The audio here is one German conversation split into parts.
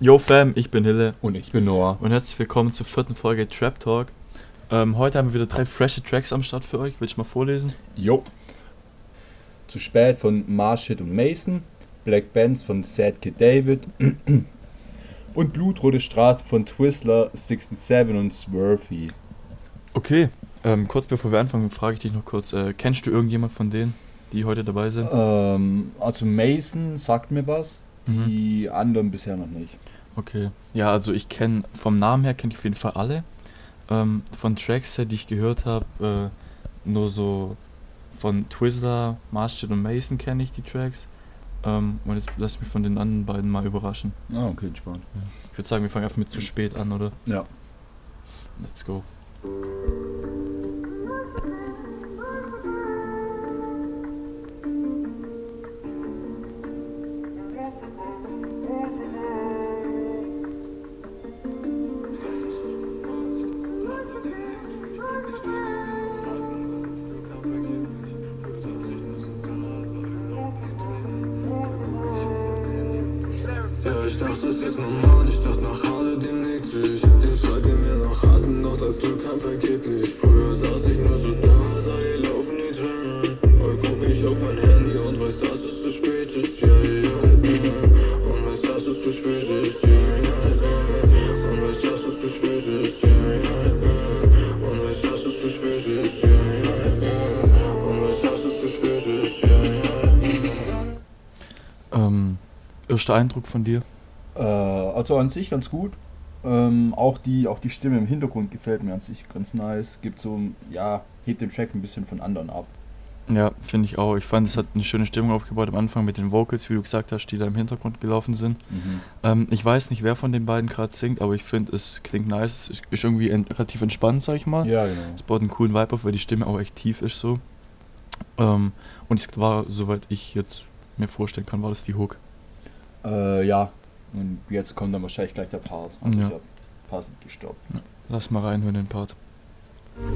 Yo Fam, ich bin Hille Und ich bin Noah. und herzlich willkommen zur vierten Folge Trap Talk. Ähm, heute haben wir wieder drei frische Tracks am Start für euch. Will ich mal vorlesen? Jo. Zu spät von Marshit und Mason. Black Bands von Sad Kid David. und Blutrote Straße von Twizzler, 67 und Swervy. Okay, ähm, kurz bevor wir anfangen, frage ich dich noch kurz, äh, kennst du irgendjemand von denen, die heute dabei sind? Ähm, also Mason sagt mir was, Mhm. die anderen bisher noch nicht. Okay, ja, also ich kenne, vom Namen her kenne ich auf jeden Fall alle. Ähm, von Tracks her, die ich gehört habe, äh, nur so von Twizzler, Marshall und Mason kenne ich die Tracks. Ähm, und jetzt lass mich von den anderen beiden mal überraschen. Ah, okay, entspannt. Ich würde sagen, wir fangen einfach mit zu spät an, oder? Ja. Let's go. Erster Eindruck von dir? Äh, also an sich ganz gut. Ähm, auch die, auch die Stimme im Hintergrund gefällt mir an sich ganz nice. Gibt so, ja, hebt den Track ein bisschen von anderen ab. Ja, finde ich auch. Ich fand, es hat eine schöne Stimmung aufgebaut am Anfang mit den Vocals, wie du gesagt hast, die da im Hintergrund gelaufen sind. Ähm, ich weiß nicht, wer von den beiden gerade singt, aber ich finde, es klingt nice. Es ist irgendwie en relativ entspannt, sag ich mal. Ja, genau. Es baut einen coolen Vibe auf, weil die Stimme auch echt tief ist so. Ähm, und es war, soweit ich jetzt mir vorstellen kann, war das die Hook. Äh, ja. Und jetzt kommt dann wahrscheinlich gleich der Part. Also Ja. ich hab passend gestoppt. Lass mal reinhören den Part.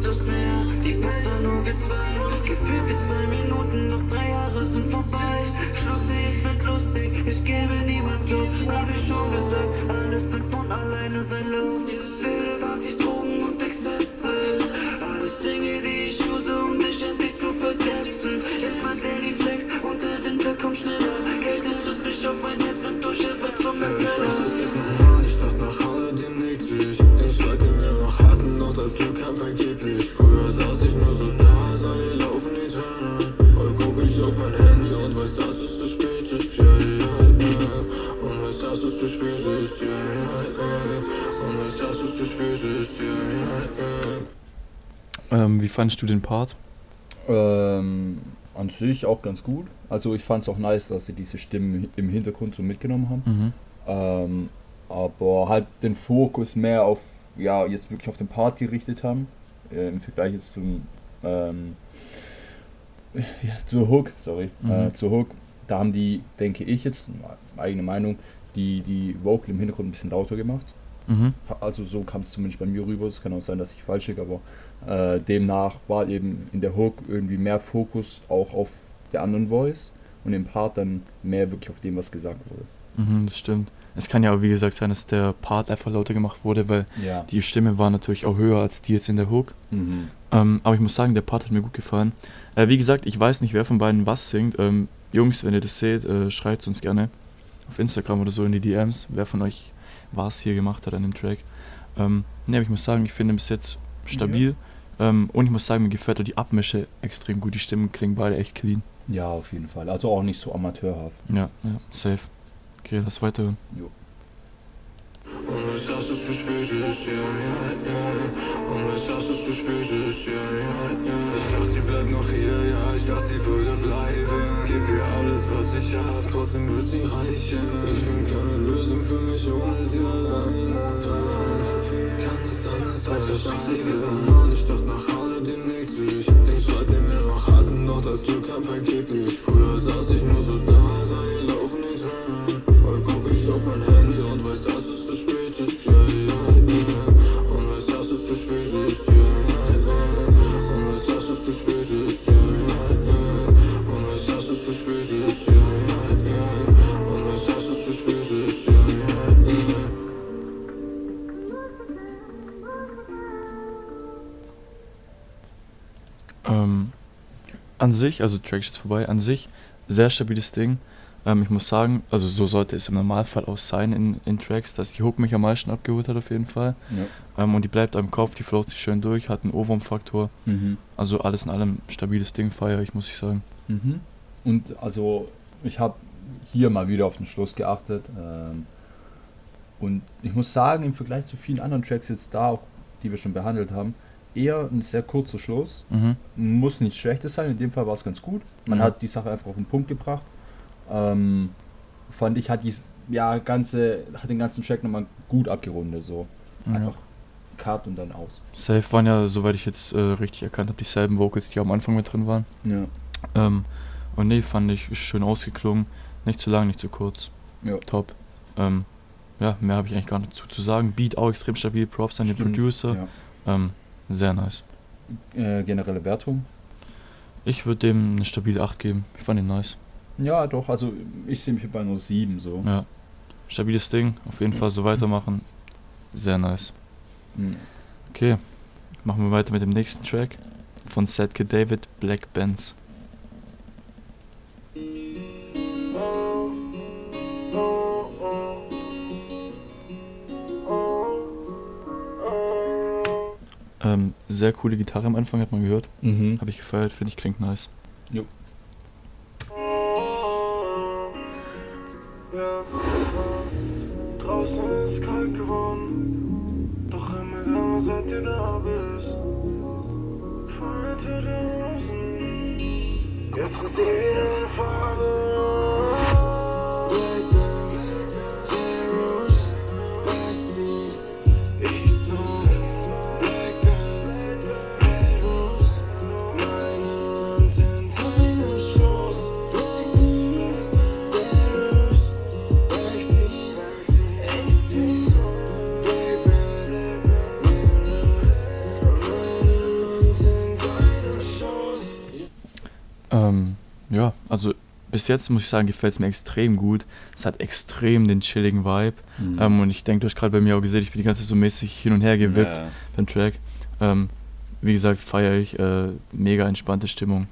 Das Meer, die Messer nur wir zwei. Gefühlt wie zwei Minuten, noch drei Jahre sind vorbei. Schluss, ich bin Ähm, wie fandest du den Part? Ähm, an sich auch ganz gut. Also ich fand es auch nice, dass sie diese Stimmen im Hintergrund so mitgenommen haben. Mhm. Ähm, aber halt den Fokus mehr auf, ja, jetzt wirklich auf den Part gerichtet haben. Äh, Im Vergleich jetzt zum, ähm, ja, zur Hook, sorry, Mhm. äh, zur Hook. Da haben die, denke ich jetzt, eigene Meinung, die, die Vocal im Hintergrund ein bisschen lauter gemacht. Mhm. Also so kam es zumindest bei mir rüber. Es kann auch sein, dass ich falsch liege, aber äh, demnach war eben in der Hook irgendwie mehr Fokus auch auf der anderen Voice und im Part dann mehr wirklich auf dem, was gesagt wurde. Mhm, das stimmt. Es kann ja auch, wie gesagt, sein, dass der Part einfach lauter gemacht wurde, weil Ja. die Stimme war natürlich auch höher als die jetzt in der Hook. Mhm. Ähm, aber ich muss sagen, der Part hat mir gut gefallen. Äh, wie gesagt, ich weiß nicht, wer von beiden was singt. Ähm, Jungs, wenn ihr das seht, äh, schreibt uns gerne auf Instagram oder so in die DMs, wer von euch was hier gemacht hat an dem Track. Ähm, ne, aber ich muss sagen, ich finde ihn bis jetzt stabil. Ähm, und ich muss sagen, mir gefällt auch die Abmische extrem gut. Die Stimmen klingen beide echt clean. Ja, auf jeden Fall. Also auch nicht so amateurhaft. Ja, ja, safe. Okay, lass weiterhören. Jo. Und weiß, dass es zu spät ist, ja, ja, ja. Und weiß, dass es zu spät ist, ja, ja, ja. Ich dachte, sie bleibt noch hier, ja, ich dachte, sie würde bleiben. Was ich hab, trotzdem wird sie reichen. Ich finde keine Lösung für mich ohne sie allein. Kann nichts anderes als ich dachte, ich ist normal, ich dachte An sich, also Track ist jetzt vorbei, an sich sehr stabiles Ding. Ähm, ich muss sagen, also so sollte es im Normalfall auch sein in, in Tracks, dass die Hook mich am meisten abgeholt hat auf jeden Fall. Ja. Ähm, und die bleibt am Kopf, die float sich schön durch, hat einen Ohrwurm-Faktor. Mhm. Also alles in allem stabiles Ding, feiere ich, muss ich sagen. Mhm. Und also ich habe hier mal wieder auf den Schluss geachtet. Ähm, und ich muss sagen, im Vergleich zu vielen anderen Tracks jetzt da, auch, die wir schon behandelt haben, eher ein sehr kurzer Schluss. Mhm. Muss nichts Schlechtes sein, in dem Fall war es ganz gut. Man Ja. hat die Sache einfach auf den Punkt gebracht. Ähm, fand ich, hat dies, ja, ganze, hat den ganzen Track nochmal gut abgerundet, so. Ja. Einfach Cut und dann aus. Safe waren ja, soweit ich jetzt äh, richtig erkannt habe, dieselben Vocals, die am Anfang mit drin waren. Ja. Ähm, und nee, fand ich schön ausgeklungen. Nicht zu lang, nicht zu kurz. Ja. Top. Ähm, ja, mehr habe ich eigentlich gar nicht zu, zu sagen. Beat auch extrem stabil. Props an den Producer. Ähm, sehr nice. Äh, generelle Wertung. Ich würde dem eine stabile 8 geben. Ich fand ihn nice. Ja, doch, also ich sehe mich bei nur 7 so. Ja. Stabiles Ding. Auf jeden Fall so weitermachen. Sehr nice. Mhm. Okay. Machen wir weiter mit dem nächsten Track. Von Sad Kid David, Black Benz. Sehr coole Gitarre am Anfang, hat man gehört. Mhm. Habe ich gefeiert, finde ich klingt nice. Jo. Ja. Draußen ist kalt geworden, doch immer da, seit du da bist. Rosen, jetzt ist sie wieder bis jetzt muss ich sagen, gefällt es mir extrem gut. Es hat extrem den chilligen Vibe. Mhm. Ähm, und ich denke, du hast gerade bei mir auch gesehen, ich bin die ganze Zeit so mäßig hin und her gewippt Ja. beim Track. Ähm, wie gesagt, feiere ich. Äh, mega entspannte Stimmung.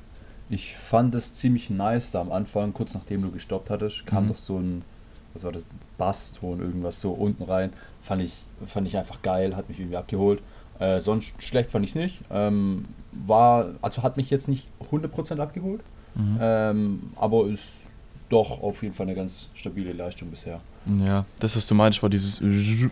Ich fand es ziemlich nice da am Anfang, kurz nachdem du gestoppt hattest, kam Mhm. doch so ein, was war das, Basston, irgendwas so unten rein. Fand ich, fand ich einfach geil, hat mich irgendwie abgeholt. Äh, sonst schlecht fand ich es nicht. Ähm, war, also hat mich jetzt nicht 100% abgeholt, Mhm. ähm, aber ist doch auf jeden Fall eine ganz stabile Leistung bisher. Ja, das, was du meinst, war dieses,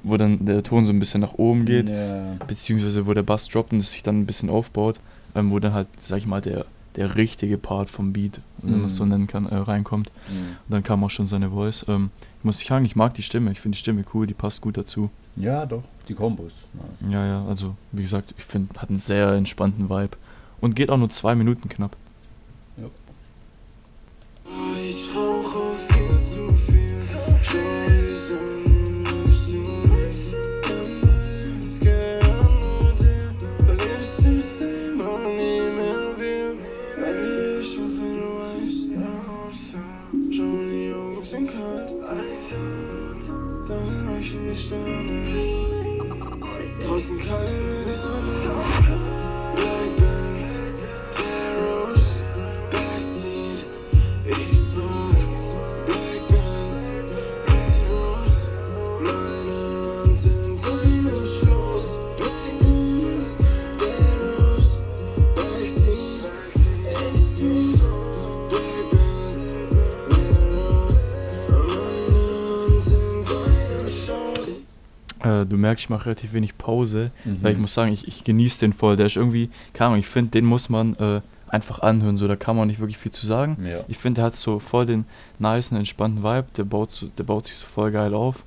wo dann der Ton so ein bisschen nach oben geht, Ja. beziehungsweise wo der Bass droppt und es sich dann ein bisschen aufbaut, ähm, wo dann halt, sag ich mal, der, der richtige Part vom Beat, wenn man es so Mhm. nennen kann, äh, reinkommt. Mhm. Und dann kam auch schon seine Voice. Ähm, ich muss sagen, ich mag die Stimme, ich finde die Stimme cool, die passt gut dazu. ja, doch, die Kombos. Nice. Ja, ja, also wie gesagt, ich finde, hat einen sehr entspannten Vibe. Und geht auch nur zwei Minuten knapp. Ja. Merkst, ich mache relativ wenig Pause, Mhm. weil ich muss sagen, ich, ich genieße den voll. Der ist irgendwie, keine Ahnung, ich finde, den muss man äh, einfach anhören, so, da kann man nicht wirklich viel zu sagen. Ja. Ich finde, der hat so voll den nicen, entspannten Vibe, der baut, so, der baut sich so voll geil auf.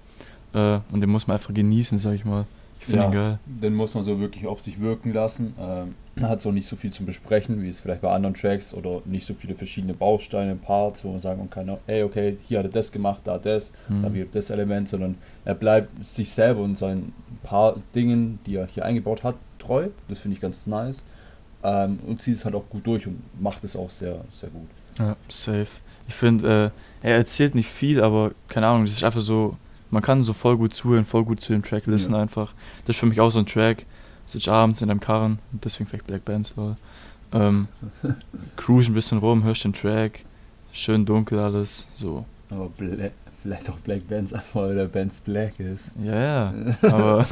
Äh, und den muss man einfach genießen, sag ich mal. Ich finde ihn geil. Den muss man so wirklich auf sich wirken lassen. Ähm, hat so nicht so viel zum Besprechen, wie es vielleicht bei anderen Tracks oder nicht so viele verschiedene Bausteine, Parts, wo man sagen kann, ey, okay, hier hat er das gemacht, da das, Mhm. da wird das Element, sondern er bleibt sich selber und seinen paar Dingen, die er hier eingebaut hat, treu. Das finde ich ganz nice. Ähm, und zieht es halt auch gut durch und macht es auch sehr, sehr gut. Ja, safe. Ich finde, äh, er erzählt nicht viel, aber keine Ahnung, das ist einfach so, man kann so voll gut zuhören, voll gut zu dem Track listen Ja. einfach. Das ist für mich auch so ein Track, sitzt abends in deinem Karren, und deswegen vielleicht Black Bands war. Ähm, cruise ein bisschen rum, hörst den Track, schön dunkel alles, so. Aber Bla vielleicht auch Black Bands einfach, weil der Bands Black ist. Ja, ja, aber.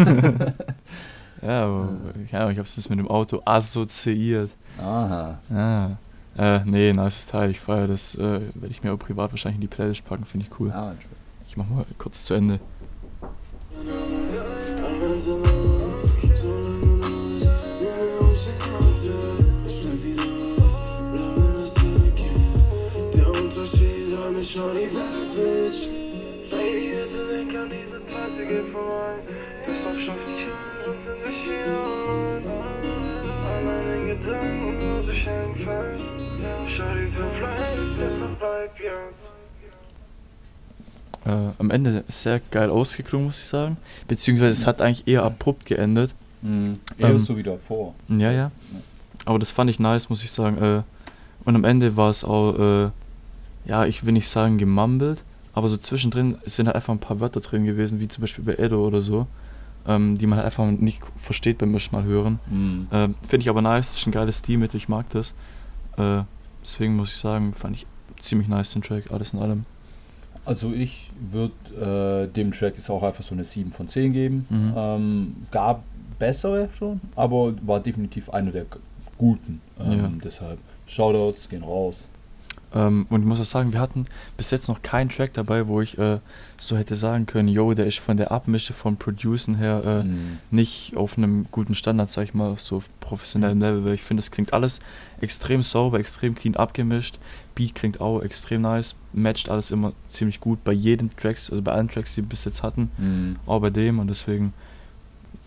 ja, aber, Ahnung, ich hab's bisschen mit dem Auto assoziiert. Aha. Ja. Äh, nee, nice Teil, ich feiere das, äh, werde ich mir auch privat wahrscheinlich in die Playlist packen, finde ich cool. Ah, Ich mach mal kurz zu Ende. Schon die Welt, Bitch. Baby, bitte denk an diese Zeit, sie geht vorbei. Auf schaff ich an und sind nicht hier. Allein in Gedanken muss ich hängen fest. Schau die deshalb bleib jetzt. Äh, am Ende sehr geil ausgeklungen, muss ich sagen. Beziehungsweise es hat eigentlich eher abrupt geendet. Mhm. Eher Ähm, so wie davor. Ja, ja. Aber das fand ich nice, muss ich sagen. Äh, und am Ende war es auch, äh, ja, ich will nicht sagen gemumbelt, aber so zwischendrin sind halt einfach ein paar Wörter drin gewesen, wie zum Beispiel bei Edo oder so, ähm, die man halt einfach nicht versteht beim ersten Mal hören. Mhm. Ähm, Finde ich aber nice, ist ein geiles Stilmittel, ich mag das. Äh, deswegen muss ich sagen, fand ich ziemlich nice den Track, alles in allem. Also ich würde äh, dem Track jetzt auch einfach so eine 7 von 10 geben. Mhm. Ähm, gab bessere schon, aber war definitiv einer der guten. Ähm, Ja. Deshalb Shoutouts gehen raus. Ähm, und ich muss auch sagen, wir hatten bis jetzt noch keinen Track dabei, wo ich äh, so hätte sagen können, yo, der ist von der Abmische, vom Producen her äh, Mhm. nicht auf einem guten Standard, sag ich mal, auf so professionellem Level, weil ich finde, es klingt alles extrem sauber, extrem clean abgemischt, Beat klingt auch extrem nice, matcht alles immer ziemlich gut bei jedem Tracks, also bei allen Tracks, die wir bis jetzt hatten, Mhm. auch bei dem und deswegen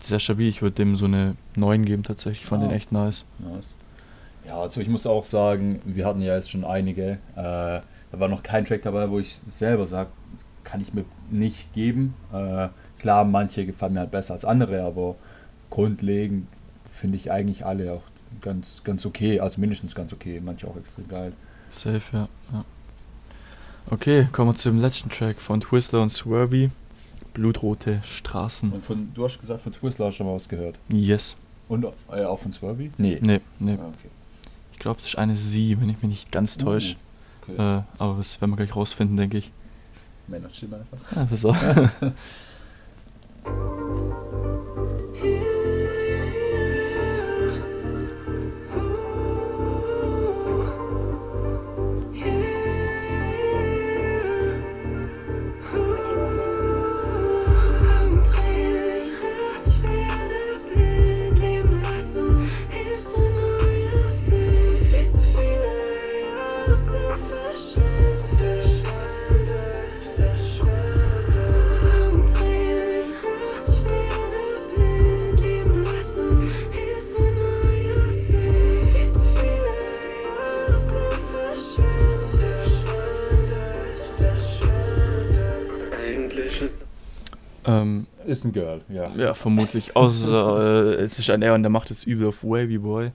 sehr stabil, ich würde dem so eine 9 geben tatsächlich, fand Ah. den echt nice. Nice. Ja, also ich muss auch sagen, wir hatten ja jetzt schon einige. Äh, da war noch kein Track dabei, wo ich selber sage, kann ich mir nicht geben. Äh, klar, manche gefallen mir halt besser als andere, aber grundlegend finde ich eigentlich alle auch ganz, ganz okay, also mindestens ganz okay, manche auch extrem geil. Safe, ja. ja. Okay, kommen wir zum letzten Track von Twister und Swervy. Blutrote Straßen. Und von, du hast gesagt, von Twizzler hast du schon mal was gehört. Yes. Und äh, auch von Swervy? Nee. Nee, nee. Ah, okay. Ich glaube, es ist eine Sie, wenn ich mich nicht ganz täusche. Uh, okay. Äh, aber das werden wir gleich rausfinden, denke ich. Männerstimme einfach. Ja, pass auf. Girl, ja. ja, vermutlich. Außer äh, es ist ein R und der macht es übel auf Wavy Boy.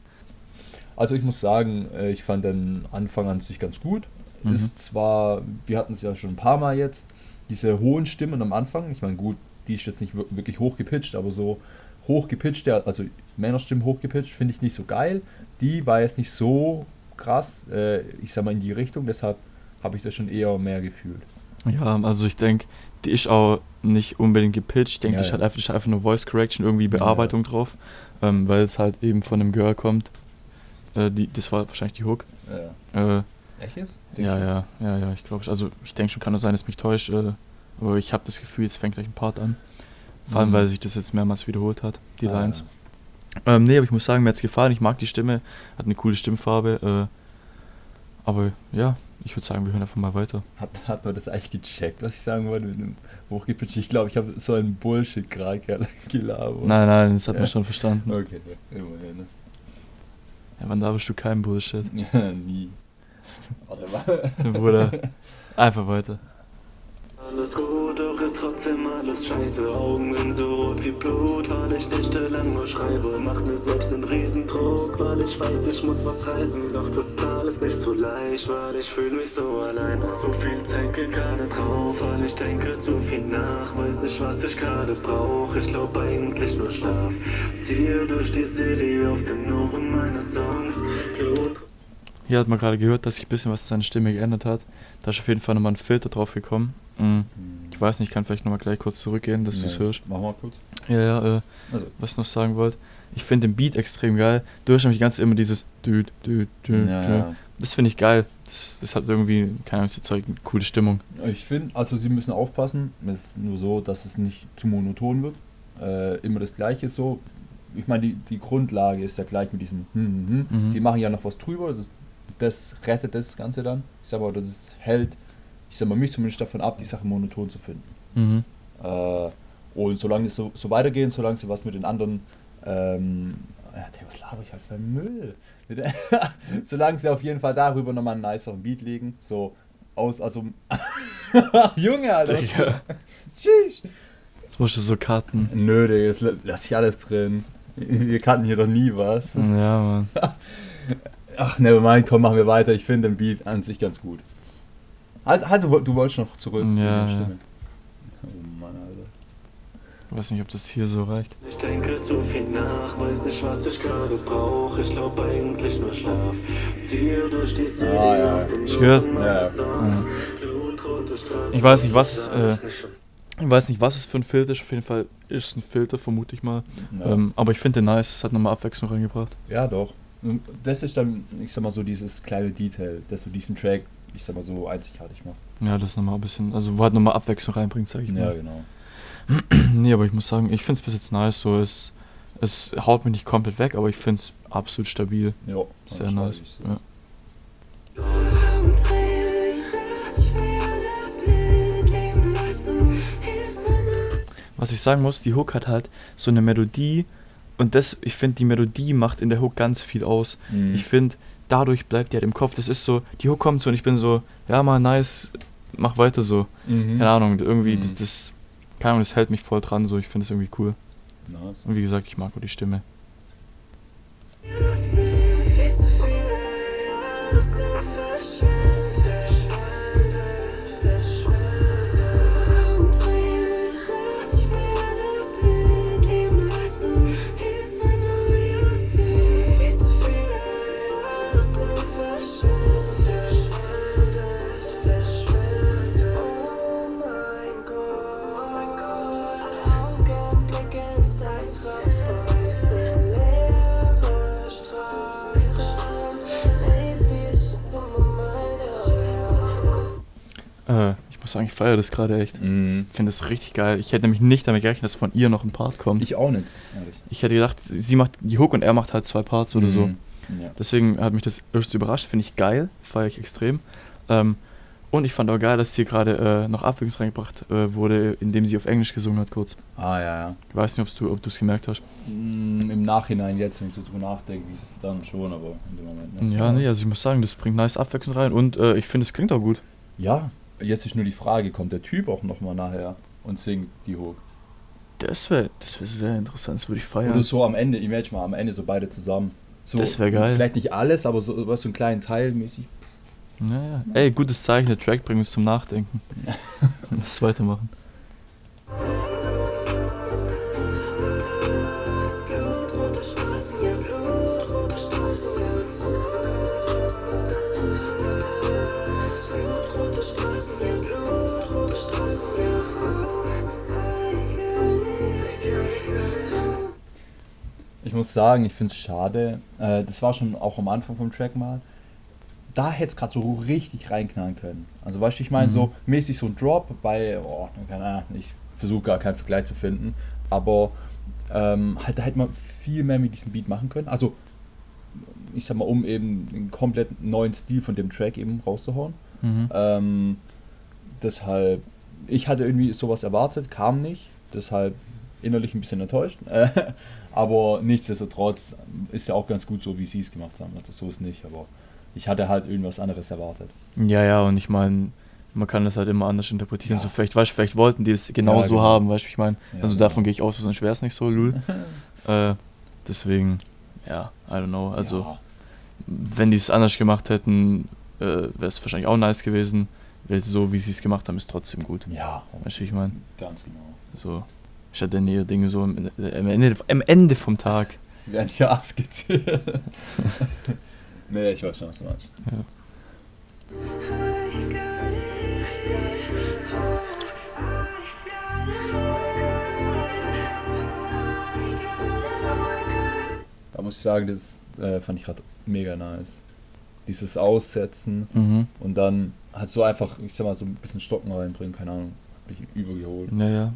Also ich muss sagen, äh, ich fand den Anfang an sich ganz gut. Mhm. Ist zwar, wir hatten es ja schon ein paar Mal jetzt, diese hohen Stimmen am Anfang. Ich meine, gut, die ist jetzt nicht wir- wirklich hoch gepitcht, aber so hoch gepitcht, ja, also Männerstimmen hoch gepitcht, finde ich nicht so geil. Die war jetzt nicht so krass, äh, ich sag mal in die Richtung, deshalb habe ich das schon eher mehr gefühlt. Ja, also ich denke, die ist auch nicht unbedingt gepitcht. Ich denke, Ja, die ist halt ja. einfach, ist einfach nur Voice Correction, irgendwie Ja, ja. Bearbeitung drauf, ähm, weil es halt eben von einem Girl kommt. Äh, die, das war wahrscheinlich die Hook. Äh, Echt jetzt? ja, ja, ja, ja, ich glaube, also ich denke schon, kann es sein, dass mich täuscht, äh, aber ich habe das Gefühl, jetzt fängt gleich ein Part an. Vor allem, Mhm. weil sich das jetzt mehrmals wiederholt hat, die Ah, Lines. Ähm, nee, aber ich muss sagen, mir hat's gefallen, ich mag die Stimme, hat eine coole Stimmfarbe, äh, aber ja, ich würde sagen, wir hören einfach mal weiter. Hat, hat man das eigentlich gecheckt, was ich sagen wollte mit dem hochgepitcht? Ich glaube, ich habe so einen Bullshit gerade gelabert. Nein, nein, das hat man Ja. schon verstanden. Okay, immerhin. ne? Ja, wann laberst du keinen Bullshit? Ja, nie. Warte mal. Bruder, einfach weiter. alles gut, trotzdem alles scheiße. Augen sind so rot wie Blut, weil ich nächtelang nur schreibe. Mach mir selbst einen Riesendruck, weil ich weiß, ich muss was reißen. Doch das ist alles nicht so leicht, weil ich fühle mich so allein. So viel Zeit geht gerade drauf, weil ich denke zu viel nach. Weiß nicht, was ich gerade brauch. Ich glaub eigentlich nur Schlaf. Ziehe durch die City auf den Ohren meiner Songs. Blut Hier hat man gerade gehört, dass sich ein bisschen was an seiner Stimme geändert hat. Da ist auf jeden Fall nochmal ein Filter drauf gekommen. Mm. Ich weiß nicht, ich kann vielleicht nochmal gleich kurz zurückgehen, dass du es Nee, hörst. Mach mal kurz. Ja, ja, äh, Also, was ich noch sagen wollte. Ich finde den Beat extrem geil. Du hörst nämlich ganz immer dieses Düt, Düt, Düt, ja, Düt. ja. Das finde ich geil. Das, das hat irgendwie, keine Ahnung, das erzeugt eine coole Stimmung. Ich finde, also sie müssen aufpassen. Es ist nur so, dass es nicht zu monoton wird. Äh, immer das Gleiche ist so. Ich meine, die, die Grundlage ist ja gleich mit diesem hm, hm, hm. Mhm. Sie machen ja noch was drüber. Das, das rettet das Ganze dann. Ich sag mal, das hält, ich sag mal, mich zumindest davon ab, die Sache monoton zu finden. Mhm. Äh, und solange es so, so weitergeht, solange sie was mit den anderen, ähm, ja, was laber ich halt für Müll? Solange sie auf jeden Fall darüber nochmal einen niceren Beat legen, so aus, also, Junge, Alter. Digga. Tschüss. Jetzt musst du so Karten. Nö, Digga, jetzt la- lass ich alles drin. Wir kannten hier doch nie was. Ja, Mann. Ach, nevermind, komm, machen wir weiter. Ich finde den Beat an sich ganz gut. Halt, halt, du, du wolltest noch zurück. Ja, ja. Oh Mann, Alter. Ich weiß nicht, ob das hier so reicht. Ich denke zu viel nach, weiß nicht, was ich gerade brauch. Ich glaub eigentlich nur Schlaf. Ziehe durch die City Ah, ja. auf den Ich. Ohren Ja, Straßen. Ich weiß nicht, was, äh, Ich weiß nicht, was es für ein Filter ist. Auf jeden Fall ist es ein Filter, vermute ich mal. Ja. Ähm, aber ich finde den nice. Es hat nochmal Abwechslung reingebracht. Ja, doch. Das ist dann, ich sag mal so, dieses kleine Detail, das so diesen Track, ich sag mal so, einzigartig macht. Ja, das nochmal ein bisschen, also wo halt nochmal Abwechslung reinbringt, sag ich Ja, mal. genau. Nee, aber ich muss sagen, ich finde es bis jetzt nice. So, es, es haut mich nicht komplett weg, aber ich finde es absolut stabil. Ja, Sehr nice. so. Ja. Was ich sagen muss, die Hook hat halt so eine Melodie und das, ich finde, die Melodie macht in der Hook ganz viel aus. Mhm. Ich finde, dadurch bleibt die halt im Kopf. Das ist so, die Hook kommt so und ich bin so, ja mal nice, mach weiter so. Mhm. Keine Ahnung, irgendwie, Mhm. das, das, keine Ahnung, das hält mich voll dran, so, ich finde es irgendwie cool. Nice. Und wie gesagt, ich mag auch die Stimme. Feiere das gerade echt. Mhm. Ich finde das richtig geil. Ich hätte nämlich nicht damit gerechnet, dass von ihr noch ein Part kommt. Ich auch nicht, ehrlich. Ich hätte gedacht, sie macht die Hook und er macht halt zwei Parts oder so. Mhm. Ja. Deswegen hat mich das erst überrascht, finde ich geil, feiere ich extrem. Ähm, und ich fand auch geil, dass hier gerade äh, noch Abwechslung reingebracht äh, wurde, indem sie auf Englisch gesungen hat kurz. Ah, ja, ja. Ich weiß nicht, ob du es gemerkt hast. Mm, Im Nachhinein jetzt, wenn ich so drüber nachdenke, wie es dann schon, aber in dem Moment nicht. Ja, nee, also ich muss sagen, das bringt nice Abwechslung rein und äh, ich finde, es klingt auch gut. Ja, jetzt ist nur die Frage, kommt der Typ auch nochmal nachher und singt die hoch? Das wäre das wär sehr interessant, das würde ich feiern. Oder so am Ende, imagine mal, am Ende so beide zusammen. So, Das wär geil. Vielleicht nicht alles, aber so, was so einen kleinen Teil mäßig. Naja, ey, gutes Zeichen, der Track bringt uns zum Nachdenken. Lass weitermachen. Ich muss sagen, ich finde es schade. Äh, das war schon auch am Anfang vom Track mal. Da hätte es gerade so richtig reinknallen können. Also weißt du, ich meine, Mhm. so mäßig so ein Drop bei, oh, keine Ahnung, ich versuche gar keinen Vergleich zu finden, aber ähm, halt, da hätte man viel mehr mit diesem Beat machen können. Also, ich sag mal, um eben einen komplett neuen Stil von dem Track eben rauszuhauen. Mhm. Ähm, deshalb, ich hatte irgendwie sowas erwartet, kam nicht. Deshalb innerlich ein bisschen enttäuscht. Aber nichtsdestotrotz ist ja auch ganz gut so, wie sie es gemacht haben. Also so ist nicht, aber ich hatte halt irgendwas anderes erwartet. Ja, ja, und ich meine, Man kann das halt immer anders interpretieren. Ja. So vielleicht, weißt vielleicht wollten die es genauso genau. haben, weißt du, wie ich meine. Ja, also genau. davon gehe ich aus, sonst wäre es nicht so, Lul. äh, deswegen, ja, I don't know. Also, ja, wenn die es anders gemacht hätten, äh, wäre es wahrscheinlich auch nice gewesen. Weil so, wie sie es gemacht haben, ist trotzdem gut. ja, Weißt du, wie ich meine? ganz genau. So, Dinge so am, am, Ende, am Ende vom Tag. Werden ja skizziert. nee, ich weiß schon, was du meinst. Da muss ich sagen, das äh, fand ich gerade mega nice. Dieses Aussetzen Mhm. und dann halt so einfach, ich sag mal, so ein bisschen Stocken reinbringen, keine Ahnung. Hab ich übergeholt. Naja.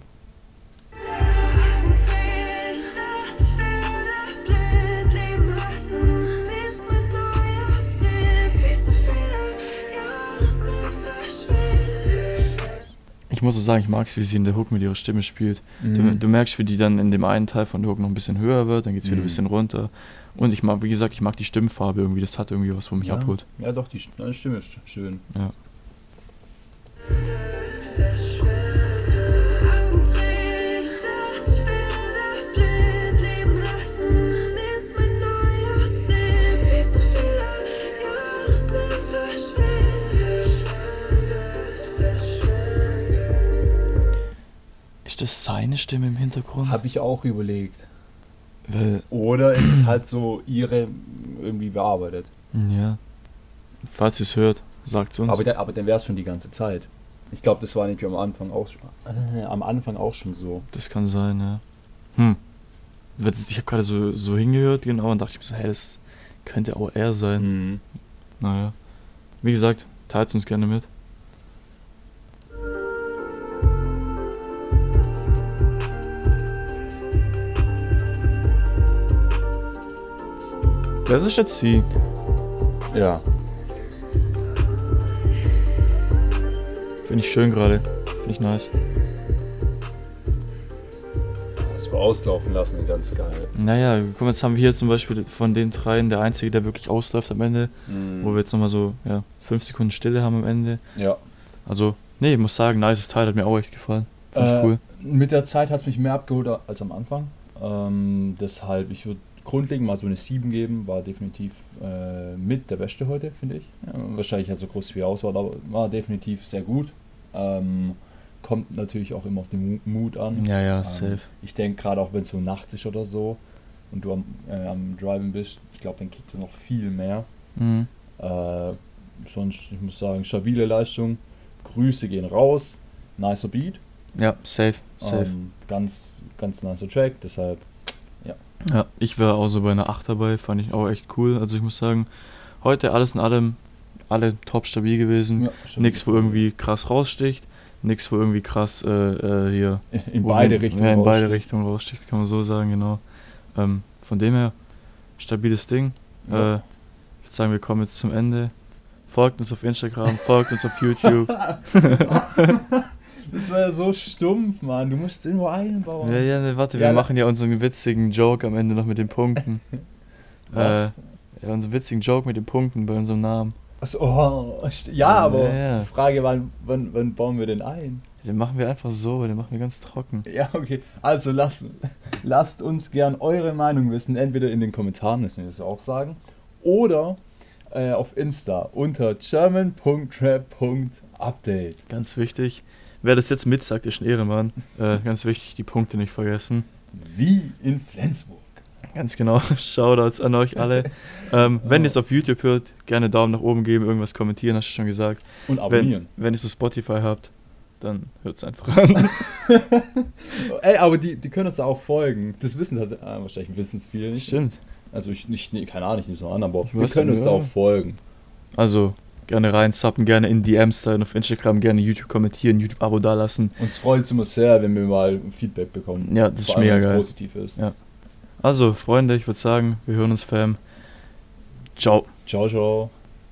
Ich muss auch sagen, ich mag es, wie sie in der Hook mit ihrer Stimme spielt. Du, Mhm. du merkst, wie die dann in dem einen Teil von der Hook noch ein bisschen höher wird, dann geht es wieder ein Mhm. bisschen runter. Und ich mag, wie gesagt, ich mag die Stimmfarbe irgendwie, das hat irgendwie was, wo mich ja. abholt. Ja, doch, die Stimme ist schön. Ja. Das seine Stimme im Hintergrund? Habe ich auch überlegt. Weil, Oder ist es halt so ihre irgendwie bearbeitet? ja. Falls ihr es hört, sagt es uns. Aber, der, aber dann wäre es schon die ganze Zeit. Ich glaube, das war nämlich am Anfang auch schon, äh, am Anfang auch schon so. Das kann sein, ja. Hm. Ich habe gerade so, so hingehört, genau, und dachte ich mir so, hey, das könnte auch er sein. Mhm. Naja. Wie gesagt, teilt uns gerne mit. Das ist jetzt sie. Ja. Finde ich schön gerade. Finde ich nice. Das war auslaufen lassen, ganz geil. Naja, guck mal, jetzt haben wir hier zum Beispiel von den dreien der einzige, der wirklich ausläuft am Ende. Mhm. Wo wir jetzt nochmal so, ja, 5 Sekunden Stille haben am Ende. Ja. Also, nee, ich muss sagen, nices Teil, hat mir auch echt gefallen. Ich Äh, cool. Mit der Zeit hat es mich mehr abgeholt als am Anfang. Ähm, deshalb, ich würde grundlegend mal so eine 7 geben. War definitiv äh, mit der beste heute, finde ich. Ja, wahrscheinlich hat so groß wie Auswahl, aber war definitiv sehr gut. Ähm, kommt natürlich auch immer auf den Mu- Mut an. Ja, ja, Ähm, safe. Ich denke, gerade auch wenn es so nachts ist oder so und du am, äh, am Driven bist, ich glaube, dann kriegt es noch viel mehr. Mhm. Äh, sonst, ich muss sagen, stabile Leistung. Grüße gehen raus. Nicer Beat. Ja, safe, safe. Ähm, ganz, ganz nicer Track, deshalb. Ja, ich wäre auch so bei einer 8 dabei, fand ich auch echt cool. Also ich muss sagen, heute alles in allem, alle top stabil gewesen. Ja. Nix, wo irgendwie krass raussticht. Nix, wo irgendwie krass äh, äh, hier. In beide wir- Richtungen. Ja, in beide raussticht. Richtungen raussticht, kann man so sagen, genau. Ähm, von dem her, stabiles Ding. Ja. Äh, ich würde sagen, wir kommen jetzt zum Ende. Folgt uns auf Instagram, folgt uns auf YouTube. Das war ja so stumpf, Mann. Du musst irgendwo einbauen. Ja, ja, ne, warte, Ja, wir machen ja unseren witzigen Joke am Ende noch mit den Punkten. äh, Was? ja, unseren witzigen Joke mit den Punkten bei unserem Namen. Achso, oh, ja, aber Ja, ja. die Frage, wann, wann, wann bauen wir denn ein? Den machen wir einfach so, den machen wir ganz trocken. Ja, okay. Also lasst, lasst uns gern eure Meinung wissen, entweder in den Kommentaren, müssen wir das auch sagen, oder äh, auf Insta unter german.rap.update. Ganz wichtig. Wer das jetzt mitsagt, ist ein Ehrenmann. Äh, ganz wichtig, die Punkte nicht vergessen. Wie in Flensburg. Ganz genau. Shoutouts an euch alle. Ähm, wenn ihr es auf YouTube hört, gerne Daumen nach oben geben, irgendwas kommentieren, hast du schon gesagt. Und Wenn, abonnieren. wenn ihr so Spotify habt, dann hört es einfach an. Ey, aber die, die können uns da auch folgen. Das wissen das, ah, wahrscheinlich wissen es viele nicht. Stimmt. Also ich nicht, nee, keine Ahnung, ich nicht so anderen, aber Ich wir können uns da auch folgen. Also gerne rein suppen, gerne in DMs da auf Instagram, gerne YouTube kommentieren, YouTube-Abo dalassen. Uns freut es immer sehr, wenn wir mal Feedback bekommen. Ja, das ist Vor mega geil. positiv ist. Ja. Also, Freunde, ich würde sagen, wir hören uns, Fam. Ciao. Ciao, ciao.